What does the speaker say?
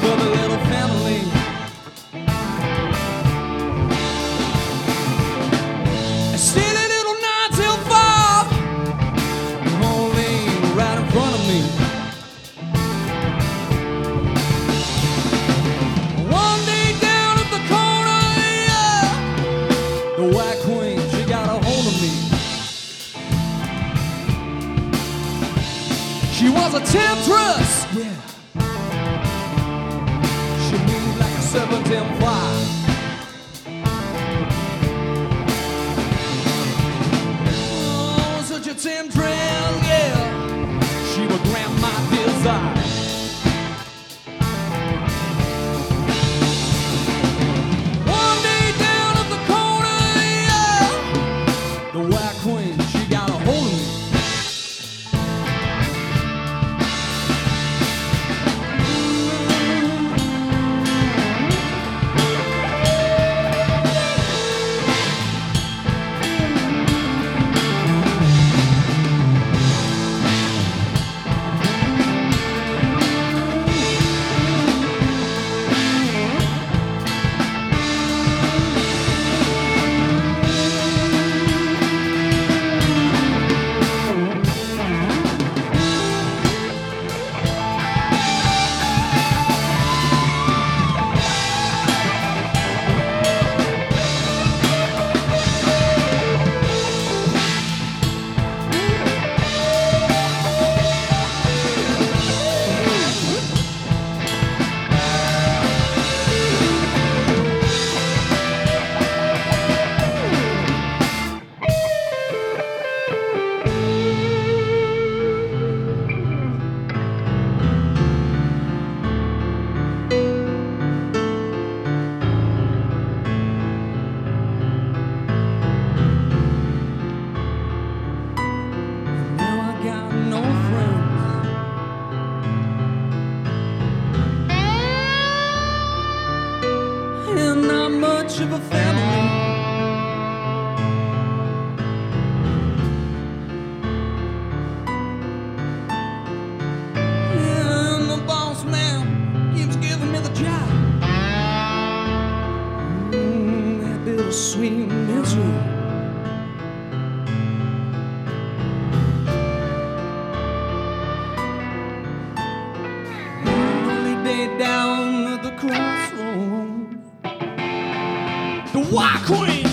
little family. Little nine till five, right in front of me. One day down at the corner, the white queen she got a hold of me. She was a temptress, yeah. Oh, such a yeah. She would grant my desire. Much of a family. And the boss man keeps giving me the job. Mm, misery. Down at the crossroads. The White Queen